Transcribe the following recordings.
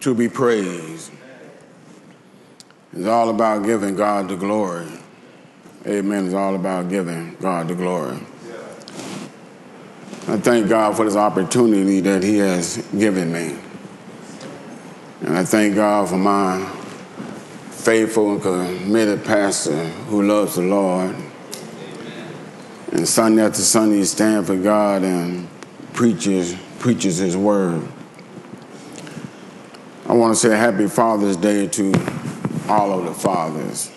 to be praised. It's all about giving God the glory. Amen. It's all about giving God the glory. I thank God for this opportunity that He has given me. And I thank God for my faithful and committed pastor who loves the Lord. And Sunday after Sunday, he stands for God and preaches, preaches His word. I want to say Happy Father's Day to all of the fathers.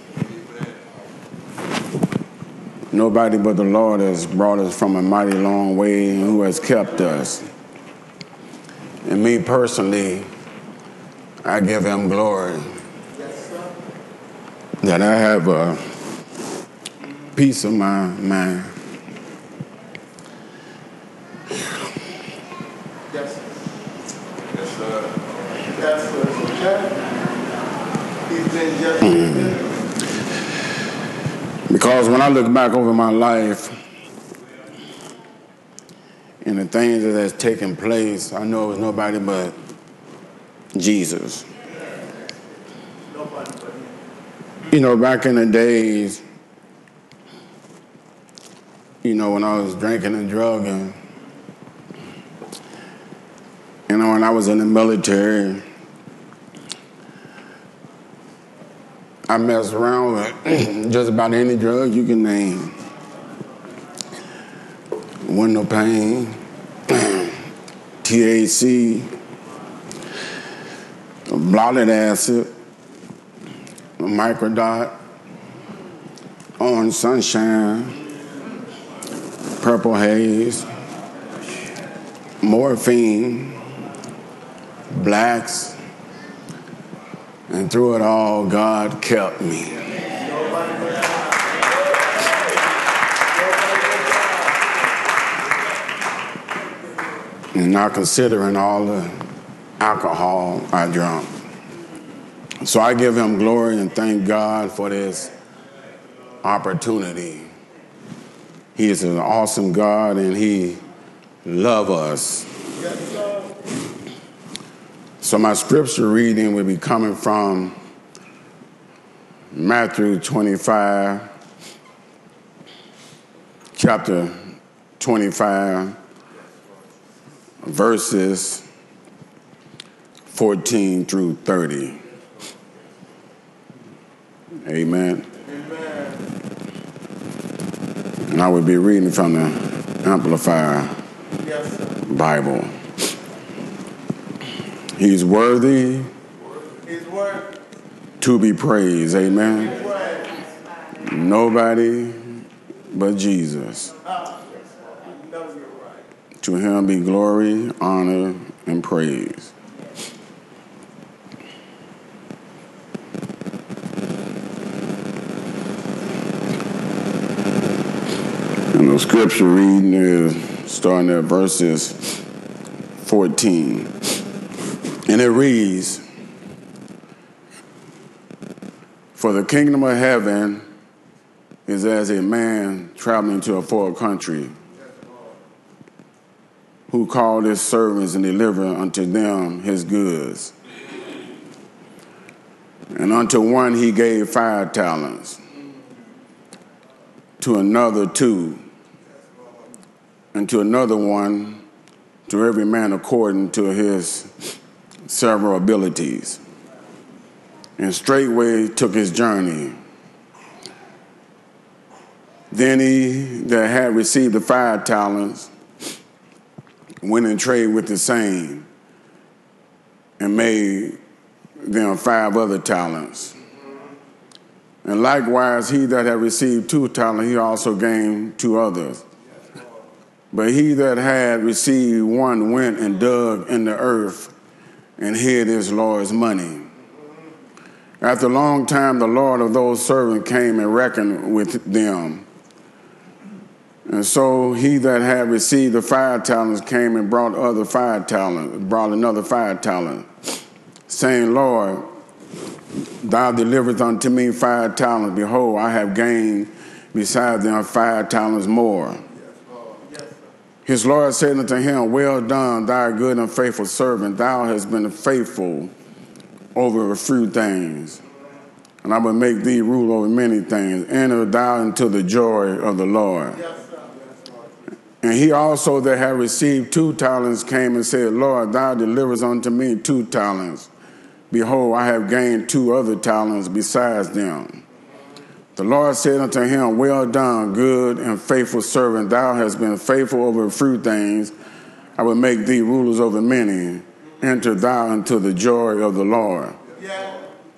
Nobody but the Lord has brought us from a mighty long way and who has kept us. And me personally, I give him glory. that I have a peace of my mind. Yes, sir. Yes, sir. Yes, just. Because when I look back over my life and the things that has taken place, I know it was nobody but Jesus. You know, back in the days, you know, when I was drinking and drugging, you know, when I was in the military, I mess around with just about any drug you can name. Windowpane, THC, blotter acid, microdot, orange sunshine, purple haze, morphine, blacks, and through it all, God kept me. And not considering all the alcohol I drank. So I give him glory and thank God for this opportunity. He is an awesome God and he loves us. So my scripture reading will be coming from Matthew 25, chapter 25, verses 14 through 30. Amen. And I will be reading from the Amplified Yes. Bible. He's worthy to be praised. Amen. Nobody but Jesus. You know you're right. To him be glory, honor, and praise. And the scripture reading is starting at verses 14. And it reads For the kingdom of heaven is as a man traveling to a far country who called his servants and delivered unto them his goods. And unto one he gave five talents, to another two, and to another one, to every man according to his several abilities. And straightway took his journey. Then he that had received the five talents went and traded with the same and made them five other talents. And likewise, he that had received two talents, he also gained two others. But he that had received one went and dug in the earth and hid his Lord's money. After a long time, the Lord of those servants came and reckoned with them. And so he that had received the five talents came and brought other five talents, brought another five talents, saying, Lord, thou deliverest unto me five talents. Behold, I have gained beside them five talents more. His Lord said unto him, Well done, thy good and faithful servant. Thou hast been faithful over a few things, and I will make thee rule over many things. Enter thou into the joy of the Lord. And he also that had received two talents came and said, Lord, thou deliverest unto me two talents. Behold, I have gained two other talents besides them. The Lord said unto him, Well done, good and faithful servant. Thou hast been faithful over few things. I will make thee rulers over many. Enter thou into the joy of the Lord.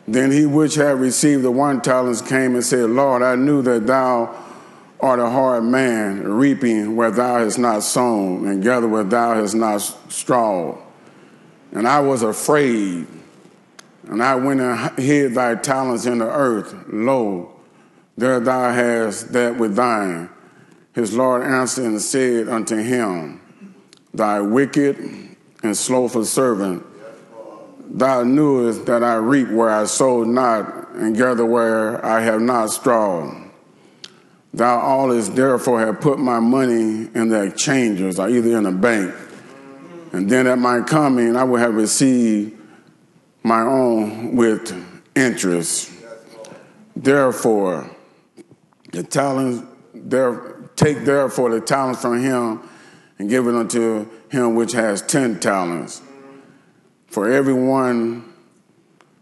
Then he which had received the one talent came and said, Lord, I knew that thou art a hard man, reaping where thou hast not sown, and gather where thou hast not strawed. And I was afraid, and I went and hid thy talents in the earth. Lo, there thou hast that with thine. His Lord answered and said unto him, Thy wicked and slothful servant, thou knewest that I reap where I sowed not, and gather where I have not strawed. Thou always therefore have put my money in the exchangers, or either in a bank, and then at my coming I will have received my own with interest. Therefore, the talents, there, take therefore the talents from him and give it unto him which has ten talents. For everyone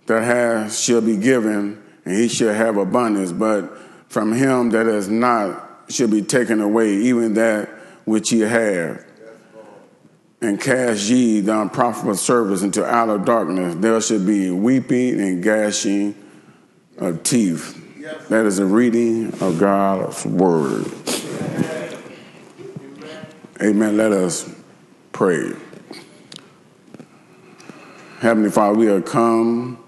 that has shall be given, and he shall have abundance, but from him that has not shall be taken away, even that which he have. And cast ye the unprofitable servants into outer darkness. There shall be weeping and gashing of teeth. That is a reading of God's word. Amen. Let us pray. Heavenly Father, we have come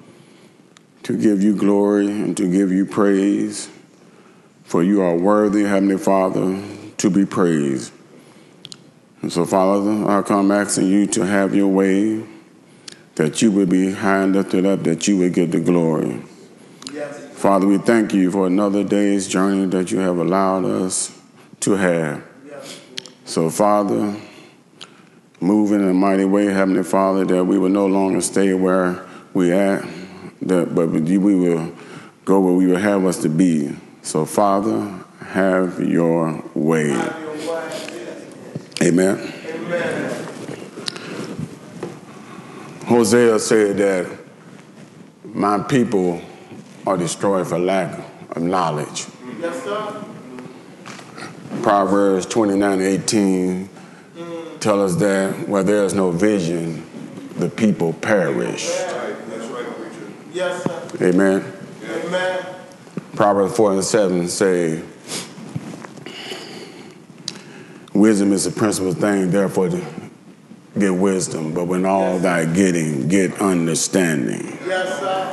to give you glory and to give you praise, for you are worthy, Heavenly Father, to be praised. And so, Father, I come asking you to have your way, that you would be high and lifted up, that you would get the glory. Father, we thank you for another day's journey that you have allowed us to have. So, Father, move in a mighty way, Heavenly Father, that we will no longer stay where we at, that, but we will go where we will have us to be. So, Father, have your way. Have your way. Amen. Amen. Hosea said that my people are destroyed for lack of knowledge. Yes, sir. Proverbs 29 18 tell us that where there is no vision, the people perish. Yes, sir. Amen. Amen. Proverbs 4 and 7 say, Wisdom is the principal thing, therefore to get wisdom. But when all thy getting, get understanding. Yes, sir.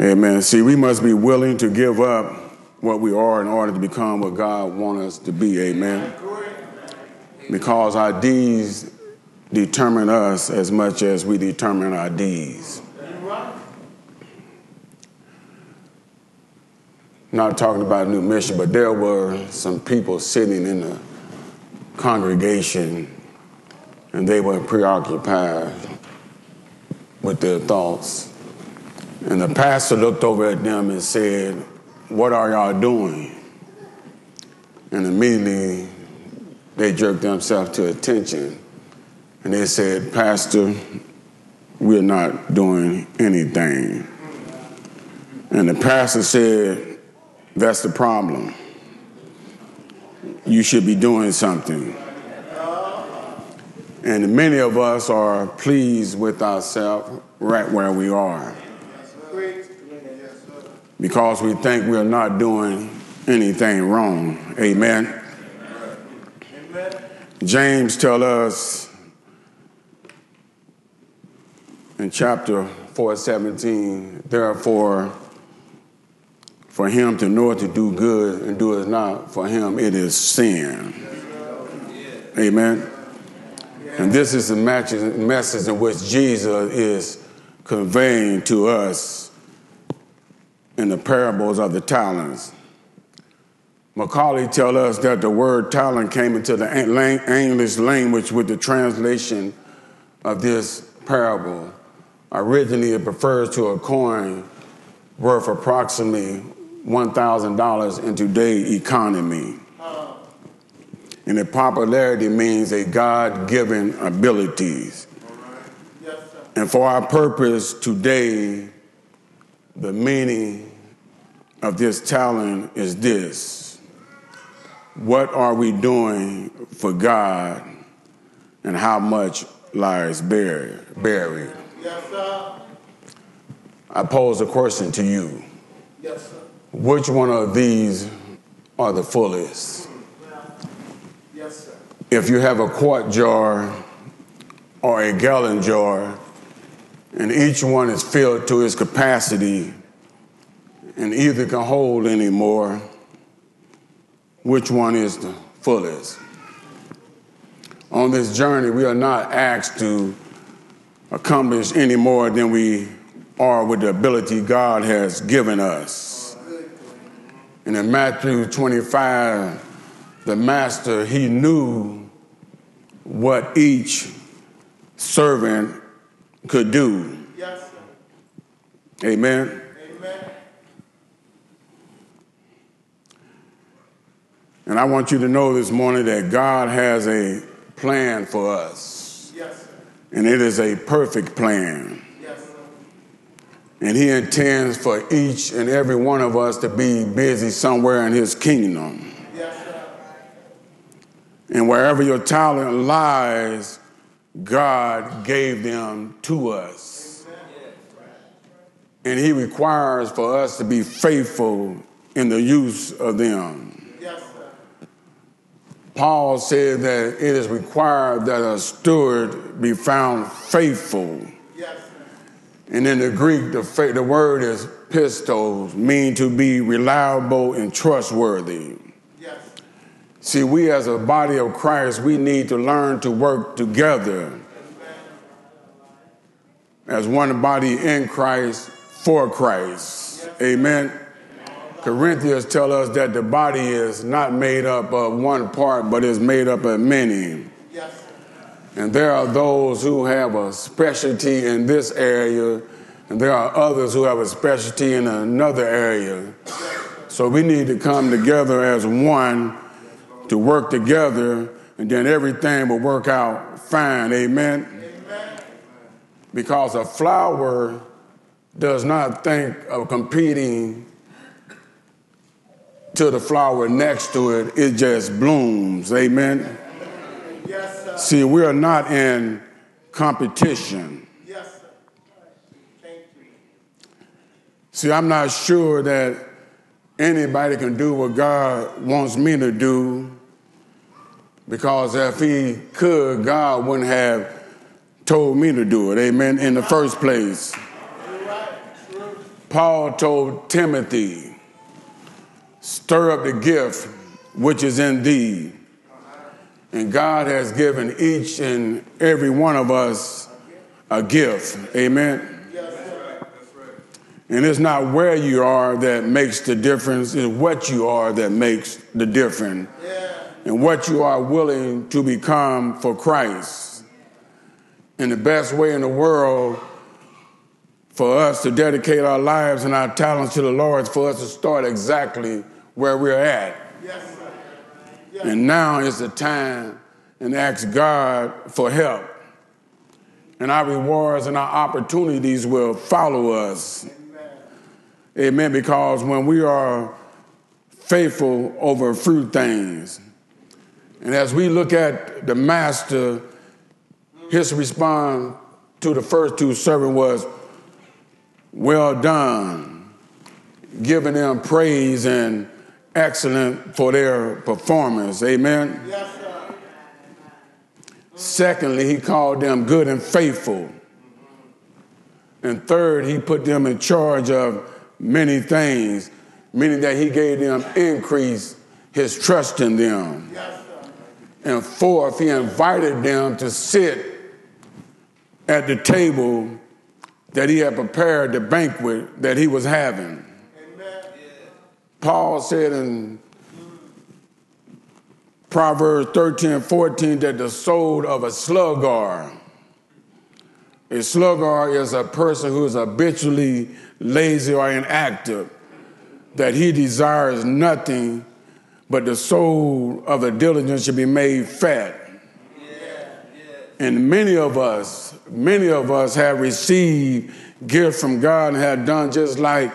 Amen. See, we must be willing to give up what we are in order to become what God wants us to be. Amen. Because our deeds determine us as much as we determine our deeds. Not talking about a new mission, but there were some people sitting in the congregation and they were preoccupied with their thoughts. And the pastor looked over at them and said, What are y'all doing? And immediately they jerked themselves to attention and they said, Pastor, we're not doing anything. And the pastor said, That's the problem. You should be doing something. And many of us are pleased with ourselves right where we are. Because we think we're not doing anything wrong. Amen. Amen. James tell us in chapter 417, therefore, for him to know to do good and do it not, for him it is sin. Amen. And this is the message in which Jesus is conveying to us in the parables of the talents. Macaulay tells us that the word talent came into the English language with the translation of this parable Originally, it refers to a coin worth approximately $1,000 in today's economy. And the popularity means a God given abilities. Yes. And for our purpose today, the meaning of this talent is this What are we doing for God, and how much lies buried? buried? Yes, sir. I pose a question to you Yes, sir. Which one of these are the fullest? Yes, sir. If you have a quart jar or a gallon jar, and each one is filled to its capacity and either can hold any more, which one is the fullest? On this journey, we are not asked to accomplish any more than we are with the ability God has given us. And in Matthew 25, the master, he knew what each servant could do. Yes, sir. Amen. Amen. And I want you to know this morning that God has a plan for us, Yes, and it is a perfect plan. Yes. And He intends for each and every one of us to be busy somewhere in His kingdom. Yes. And wherever your talent lies, God gave them to us. And He requires for us to be faithful in the use of them. Paul said that it is required that a steward be found faithful. And in the Greek, the, the word is pistos, mean to be reliable and trustworthy. See, we as a body of Christ, we need to learn to work together as one body in Christ for Christ. Amen. Corinthians tell us that the body is not made up of one part, but is made up of many. And there are those who have a specialty in this area, and there are others who have a specialty in another area. So we need to come together as one to work together, and then everything will work out fine. Amen. Because a flower does not think of competing to the flower next to it, it just blooms. Amen. Yes. See, we are not in competition. See, I'm not sure that anybody can do what God wants me to do because if He could, God wouldn't have told me to do it. Amen. In the first place. Paul told Timothy, stir up the gift which is in thee. And God has given each and every one of us a gift. Amen. And it's not where you are that makes the difference, it's what you are that makes the difference. And what you are willing to become for Christ. And the best way in the world for us to dedicate our lives and our talents to the Lord is for us to start exactly where we're at. Yes, sir. And now is the time and ask God for help. And our rewards and our opportunities will follow us. Amen. Because when we are faithful over few things, and as we look at the master, his response to the first two servants was, Well done, giving them praise and excellent for their performance. Amen. Yes, sir. Secondly, he called them good and faithful. And third, he put them in charge of many things, meaning that he gave them increase his trust in them. Yes. And fourth, he invited them to sit at the table that he had prepared the banquet that he was having. Amen. Paul said in Proverbs 13 and 14 that the soul of a sluggard A sluggard is a person who is habitually lazy or inactive, that he desires nothing but the soul of the diligent should be made fat. And many of us, many of us have received gifts from God and have done just like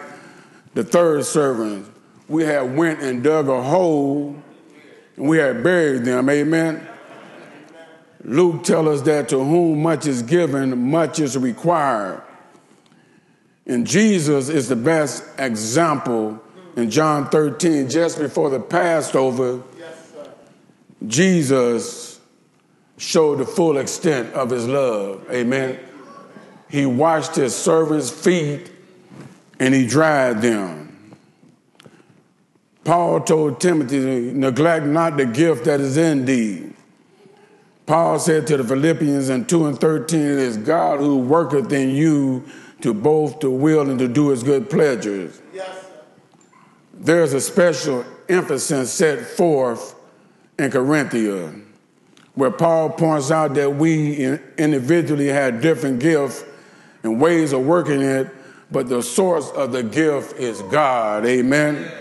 the third servant. We have went and dug a hole and we have buried them. Amen. Luke tells us that to whom much is given, much is required. And Jesus is the best example in John 13, just before the Passover. Jesus showed the full extent of his love. Amen. He washed his servants' feet and he dried them. Paul told Timothy, neglect not the gift that is in thee Paul said to the Philippians in 2 and 13, It is God who worketh in you to both to will and to do his good pleasures. Yes, There's a special emphasis set forth in Corinthia where Paul points out that we individually had different gifts and ways of working it, but the source of the gift is God. Amen.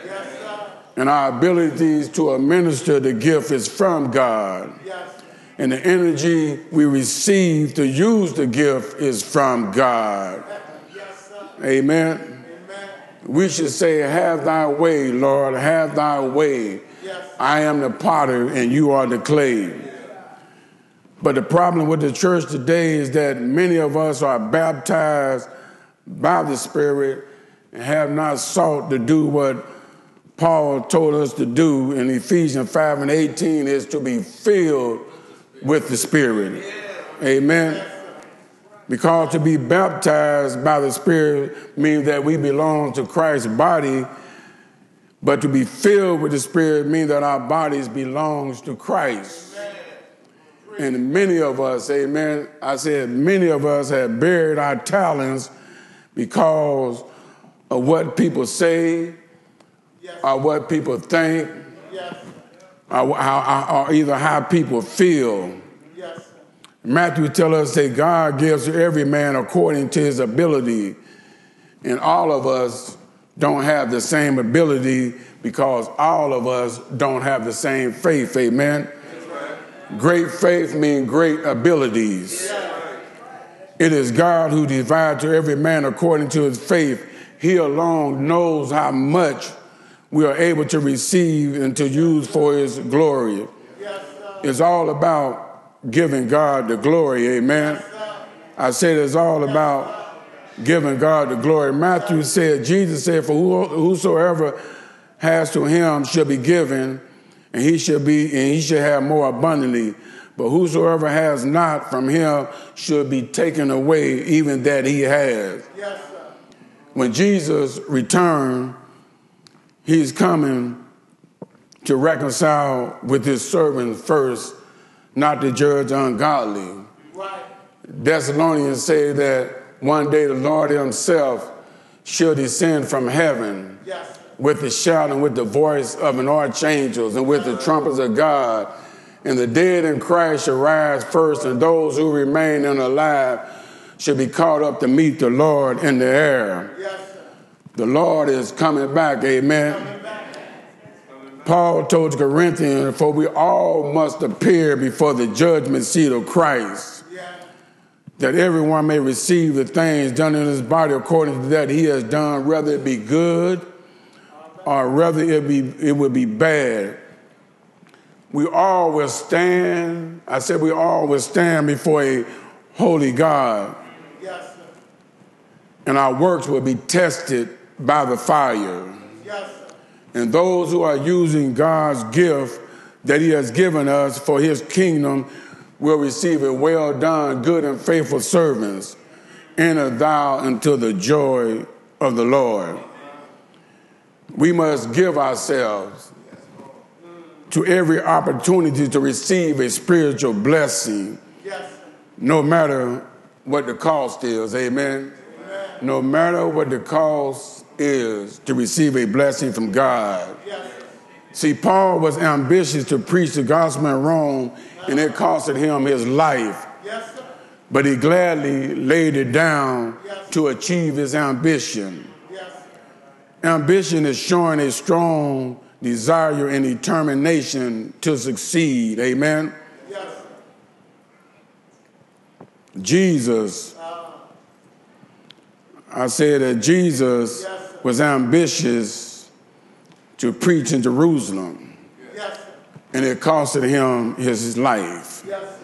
And our abilities to administer the gift is from God. And the energy we receive to use the gift is from God. Yes, Amen. We should say, Have thy way, Lord, have thy way. Yes. I am the potter and you are the clay. But the problem with the church today is that many of us are baptized by the Spirit and have not sought to do what Paul told us to do in Ephesians 5 and 18 is to be filled with the Spirit. Amen. Because to be baptized by the Spirit means that we belong to Christ's body, but to be filled with the Spirit means that our bodies belongs to Christ. And many of us, amen, I said many of us have buried our talents because of what people say or what people think or, or either how people feel. Matthew tells us that God gives to every man according to his ability, and all of us don't have the same ability because all of us don't have the same faith. Amen. Great faith means great abilities. It is God who divides to every man according to his faith. He alone knows how much we are able to receive and to use for his glory. It's all about giving God the glory, amen. I said it's all about giving God the glory. Matthew said, Jesus said, For whosoever has to him shall be given, and he shall be, and he shall have more abundantly. But whosoever has not from him should be taken away, even that he has. When Jesus returned, He's coming to reconcile with his servants first, not to judge ungodly. Right. Thessalonians say that one day the Lord himself shall descend from heaven yes. with the shout and with the voice of an archangel and with the trumpets of God. And the dead in Christ shall rise first, and those who remain and alive shall be caught up to meet the Lord in the air. Yes. The Lord is coming back, amen. Coming. Paul told the Corinthians, for we all must appear before the judgment seat of Christ, that everyone may receive the things done in his body according to that he has done, whether it be good or whether it be it would be bad. We all will stand, I said we all will stand before a holy God. And our works will be tested by the fire. And those who are using God's gift that He has given us for His kingdom will receive a well done, good and faithful servants. Enter thou into the joy of the Lord. We must give ourselves to every opportunity to receive a spiritual blessing, yes. no matter what the cost is. Amen. Amen. No matter what the cost is to receive a blessing from God. See, Paul was ambitious to preach the gospel in Rome, and it costed him his life. but he gladly laid it down to achieve his ambition. Ambition is showing a strong desire and determination to succeed. Amen. Yes. Jesus, I said that Jesus was ambitious to preach in Jerusalem, Yes. and it costed him his life. Yes.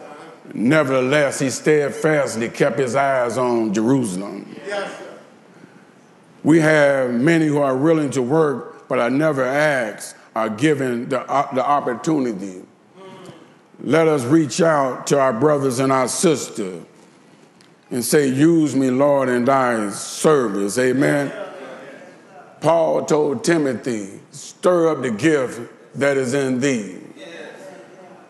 Nevertheless, he steadfastly kept his eyes on Jerusalem. Yes. We have many who are willing to work, but are never asked, are given the, uh, the opportunity. Let us reach out to our brothers and our sisters and say, Use me, Lord, in thy service. Amen. Paul told Timothy, Stir up the gift that is in thee.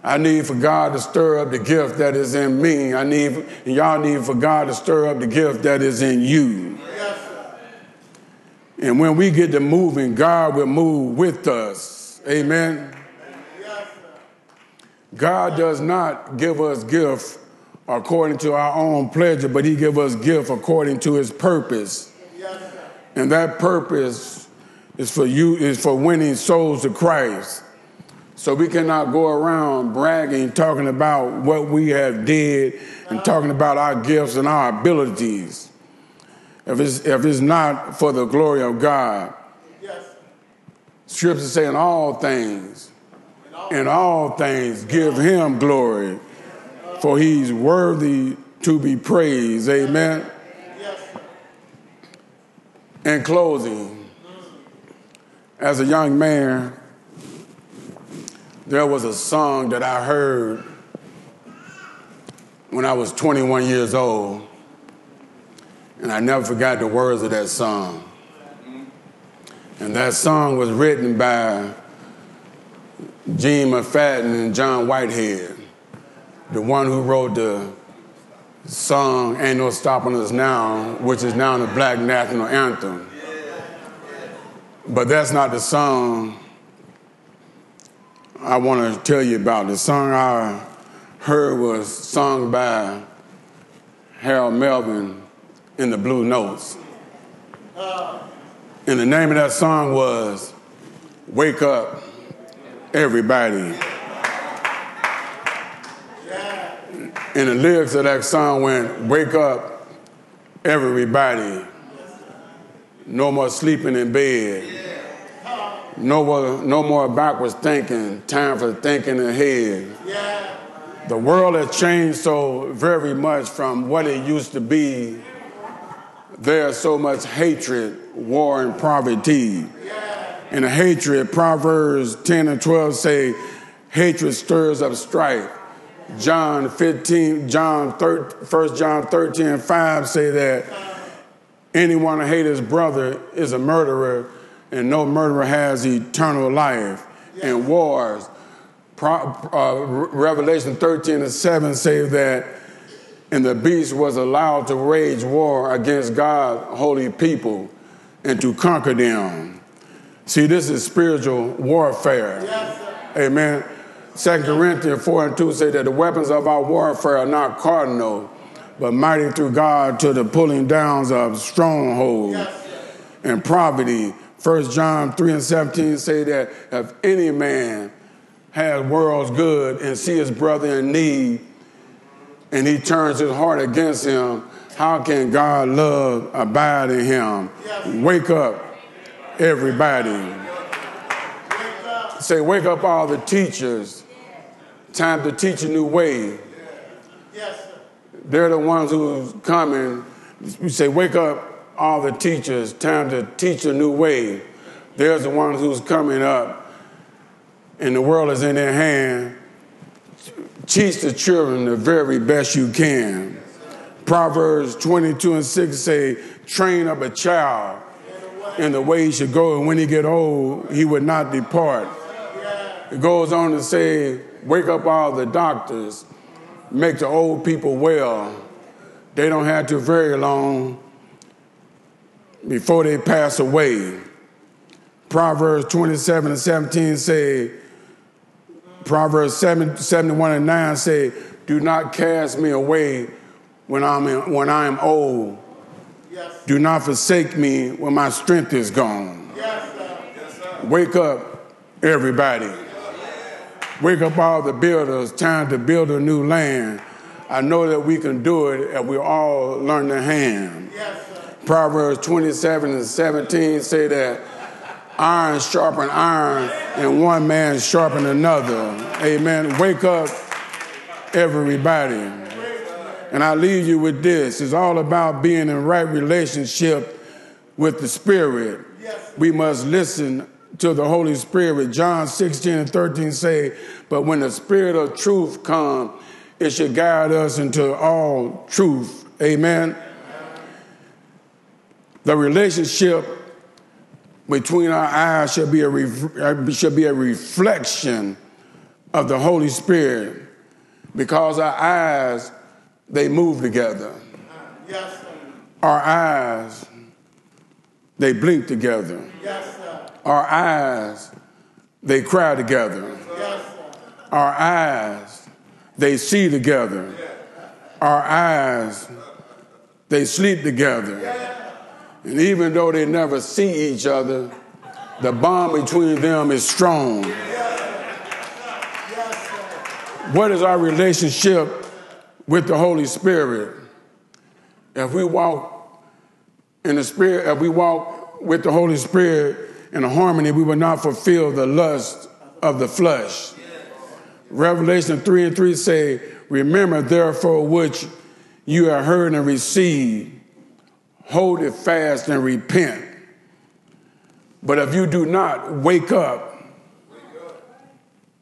I need for God to stir up the gift that is in me. I need, and y'all need for God to stir up the gift that is in you. And when we get to moving, God will move with us. Amen. God does not give us gift according to our own pleasure, but He give us gift according to His purpose. And that purpose is for you is for winning souls to Christ. So we cannot go around bragging, talking about what we have did, and talking about our gifts and our abilities. If it's, if it's not for the glory of God, Yes. Scripture say in all things, in all things give him glory, for he's worthy to be praised. Amen. In closing, as a young man, there was a song that I heard when I was 21 years old, and I never forgot the words of that song. And that song was written by Gene McFadden and John Whitehead, the one who wrote the song Ain't No Stopping Us Now, which is now the Black National Anthem. But that's not the song I want to tell you about. The song I heard was sung by Harold Melvin in the Blue Notes. And the name of that song was Wake Up, Everybody. And the lyrics of that song went, Wake up, everybody. No more sleeping in bed. No more, no more backwards thinking. Time for thinking ahead. The world has changed so very much from what it used to be. There's so much hatred, war, and poverty. And hatred, Proverbs 10 and 12 say, hatred stirs up strife. John 15, John 13, 1 John 13 and 5 say that anyone who hates his brother is a murderer, and no murderer has eternal life. And wars, uh, Revelation 13 and 7 say that, and the beast was allowed to wage war against God's holy people and to conquer them. See, this is spiritual warfare. Amen. 2 Corinthians 4 and 2 say that the weapons of our warfare are not cardinal, but mighty through God to the pulling downs of strongholds and poverty. 1 John 3 and 17 say that if any man has world's good and see his brother in need, and he turns his heart against him, how can God love abide in him? Wake up, everybody. Say, wake up all the teachers. Time to teach a new way. Yes. They're the ones who's coming. We say, wake up all the teachers. Time to teach a new way. There's the ones who's coming up, and the world is in their hand. Teach the children the very best you can. Proverbs 22 and 6 say, train up a child in the way he should go, and when he get old, he would not depart. It goes on to say, wake up all the doctors, make the old people well. They don't have to very long before they pass away. Proverbs 27 and 17 say, Proverbs 7, 71 and 9 say, Do not cast me away when I'm, in, when I am old. Yes. Do not forsake me when my strength is gone. Yes, sir. Wake up, everybody. Wake up, all the builders, time to build a new land. I know that we can do it if we all learn the hand. Yes. Proverbs 27 and 17 say that iron sharpen iron and one man sharpen another. Amen. Wake up, everybody. And I leave you with this. It's all about being in right relationship with the Spirit. We must listen to the Holy Spirit. with John 16 and 13 say, But when the Spirit of truth come, it should guide us into all truth. Amen. The relationship between our eyes should be a, ref- uh, should be a reflection of the Holy Spirit because our eyes, they move together. Yes. Our eyes, they blink together. Yes. Our eyes, they cry together. Our eyes, they see together. Our eyes, they sleep together. And even though they never see each other, the bond between them is strong. What is our relationship with the Holy Spirit? If we walk in the Spirit, if we walk with the Holy Spirit in harmony, we will not fulfill the lust of the flesh. Revelation 3 and 3 say, Remember therefore which you have heard and received, hold it fast and repent. But if you do not wake up,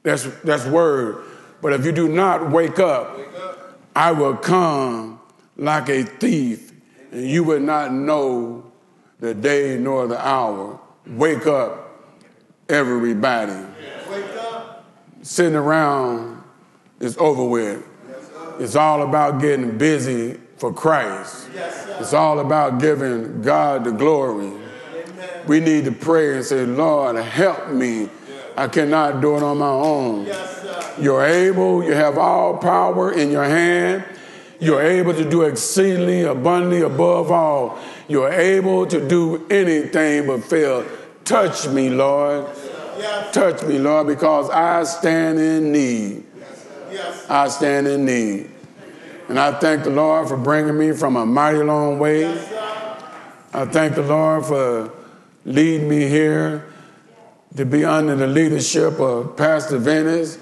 that's, that's word. But if you do not wake up, I will come like a thief, and you will not know the day nor the hour. Wake up, everybody. Sitting around is over with. It's all about getting busy for Christ. It's all about giving God the glory. We need to pray and say, Lord, help me. I cannot do it on my own. You're able, you have all power in your hand. You're able to do exceedingly abundantly above all. You're able to do anything but fail. Touch me, Lord. Touch me, Lord, because I stand in need. I stand in need. And I thank the Lord for bringing me from a mighty long way. I thank the Lord for leading me here to be under the leadership of Pastor Venice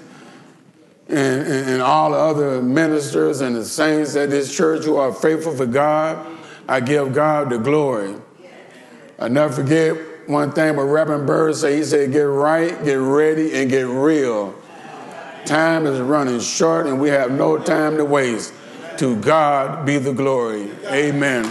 and, and, and all the other ministers and the saints at this church who are faithful for God. I give God the glory. I never forget one thing but Reverend Bird said, he said, get right, get ready, and get real. Time is running short and we have no time to waste. To God be the glory. Amen.